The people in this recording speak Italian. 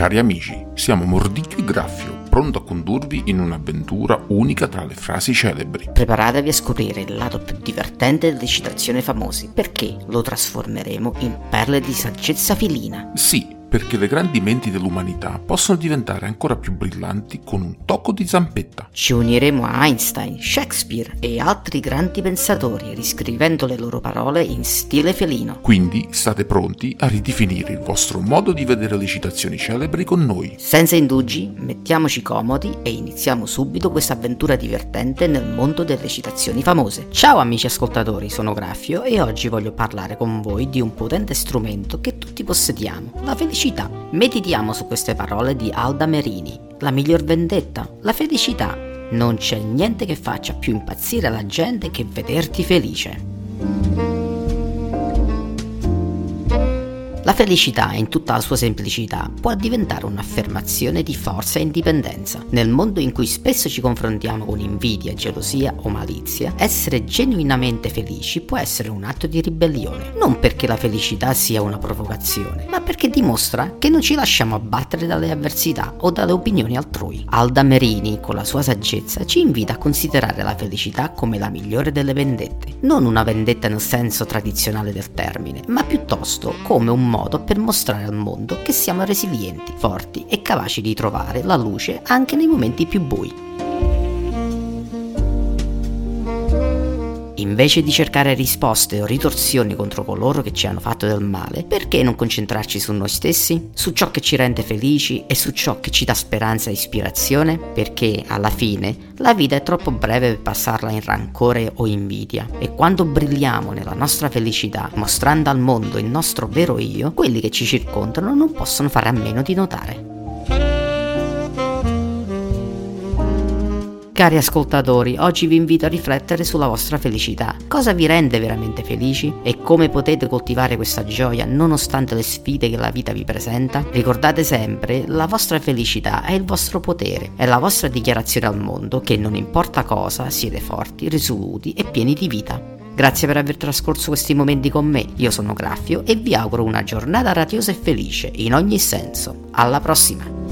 Cari amici, siamo Mordicchio e Graffio, pronto a condurvi in un'avventura unica tra le frasi celebri. Preparatevi a scoprire il lato più divertente delle citazioni famose, perché lo trasformeremo in perle di saggezza filina. Sì, perché le grandi menti dell'umanità possono diventare ancora più brillanti con un tocco di zampetta. Ci uniremo a Einstein, Shakespeare e altri grandi pensatori, riscrivendo le loro parole in stile felino. Quindi state pronti a ridefinire il vostro modo di vedere le citazioni celebri con noi. Senza indugi, mettiamoci comodi e iniziamo subito questa avventura divertente nel mondo delle citazioni famose. Ciao amici ascoltatori, sono Graffio e oggi voglio parlare con voi di un potente strumento che tutti possediamo, la felicità felicità. Meditiamo su queste parole di Alda Merini. La miglior vendetta, la felicità. Non c'è niente che faccia più impazzire la gente che vederti felice. La felicità, in tutta la sua semplicità, può diventare un'affermazione di forza e indipendenza. Nel mondo in cui spesso ci confrontiamo con invidia, gelosia o malizia, essere genuinamente felici può essere un atto di ribellione. Non perché la felicità sia una provocazione, ma perché dimostra che non ci lasciamo abbattere dalle avversità o dalle opinioni altrui. Alda Merini, con la sua saggezza, ci invita a considerare la felicità come la migliore delle vendette. Non una vendetta nel senso tradizionale del termine, ma piuttosto come un modo modo per mostrare al mondo che siamo resilienti, forti e capaci di trovare la luce anche nei momenti più bui. Invece di cercare risposte o ritorsioni contro coloro che ci hanno fatto del male, perché non concentrarci su noi stessi? Su ciò che ci rende felici e su ciò che ci dà speranza e ispirazione? Perché, alla fine, la vita è troppo breve per passarla in rancore o invidia. E quando brilliamo nella nostra felicità, mostrando al mondo il nostro vero io, quelli che ci circondano non possono fare a meno di notare. Cari ascoltatori, oggi vi invito a riflettere sulla vostra felicità. Cosa vi rende veramente felici e come potete coltivare questa gioia nonostante le sfide che la vita vi presenta? Ricordate sempre, la vostra felicità è il vostro potere, è la vostra dichiarazione al mondo che non importa cosa, siete forti, risoluti e pieni di vita. Grazie per aver trascorso questi momenti con me, io sono Graffio e vi auguro una giornata radiosa e felice in ogni senso. Alla prossima!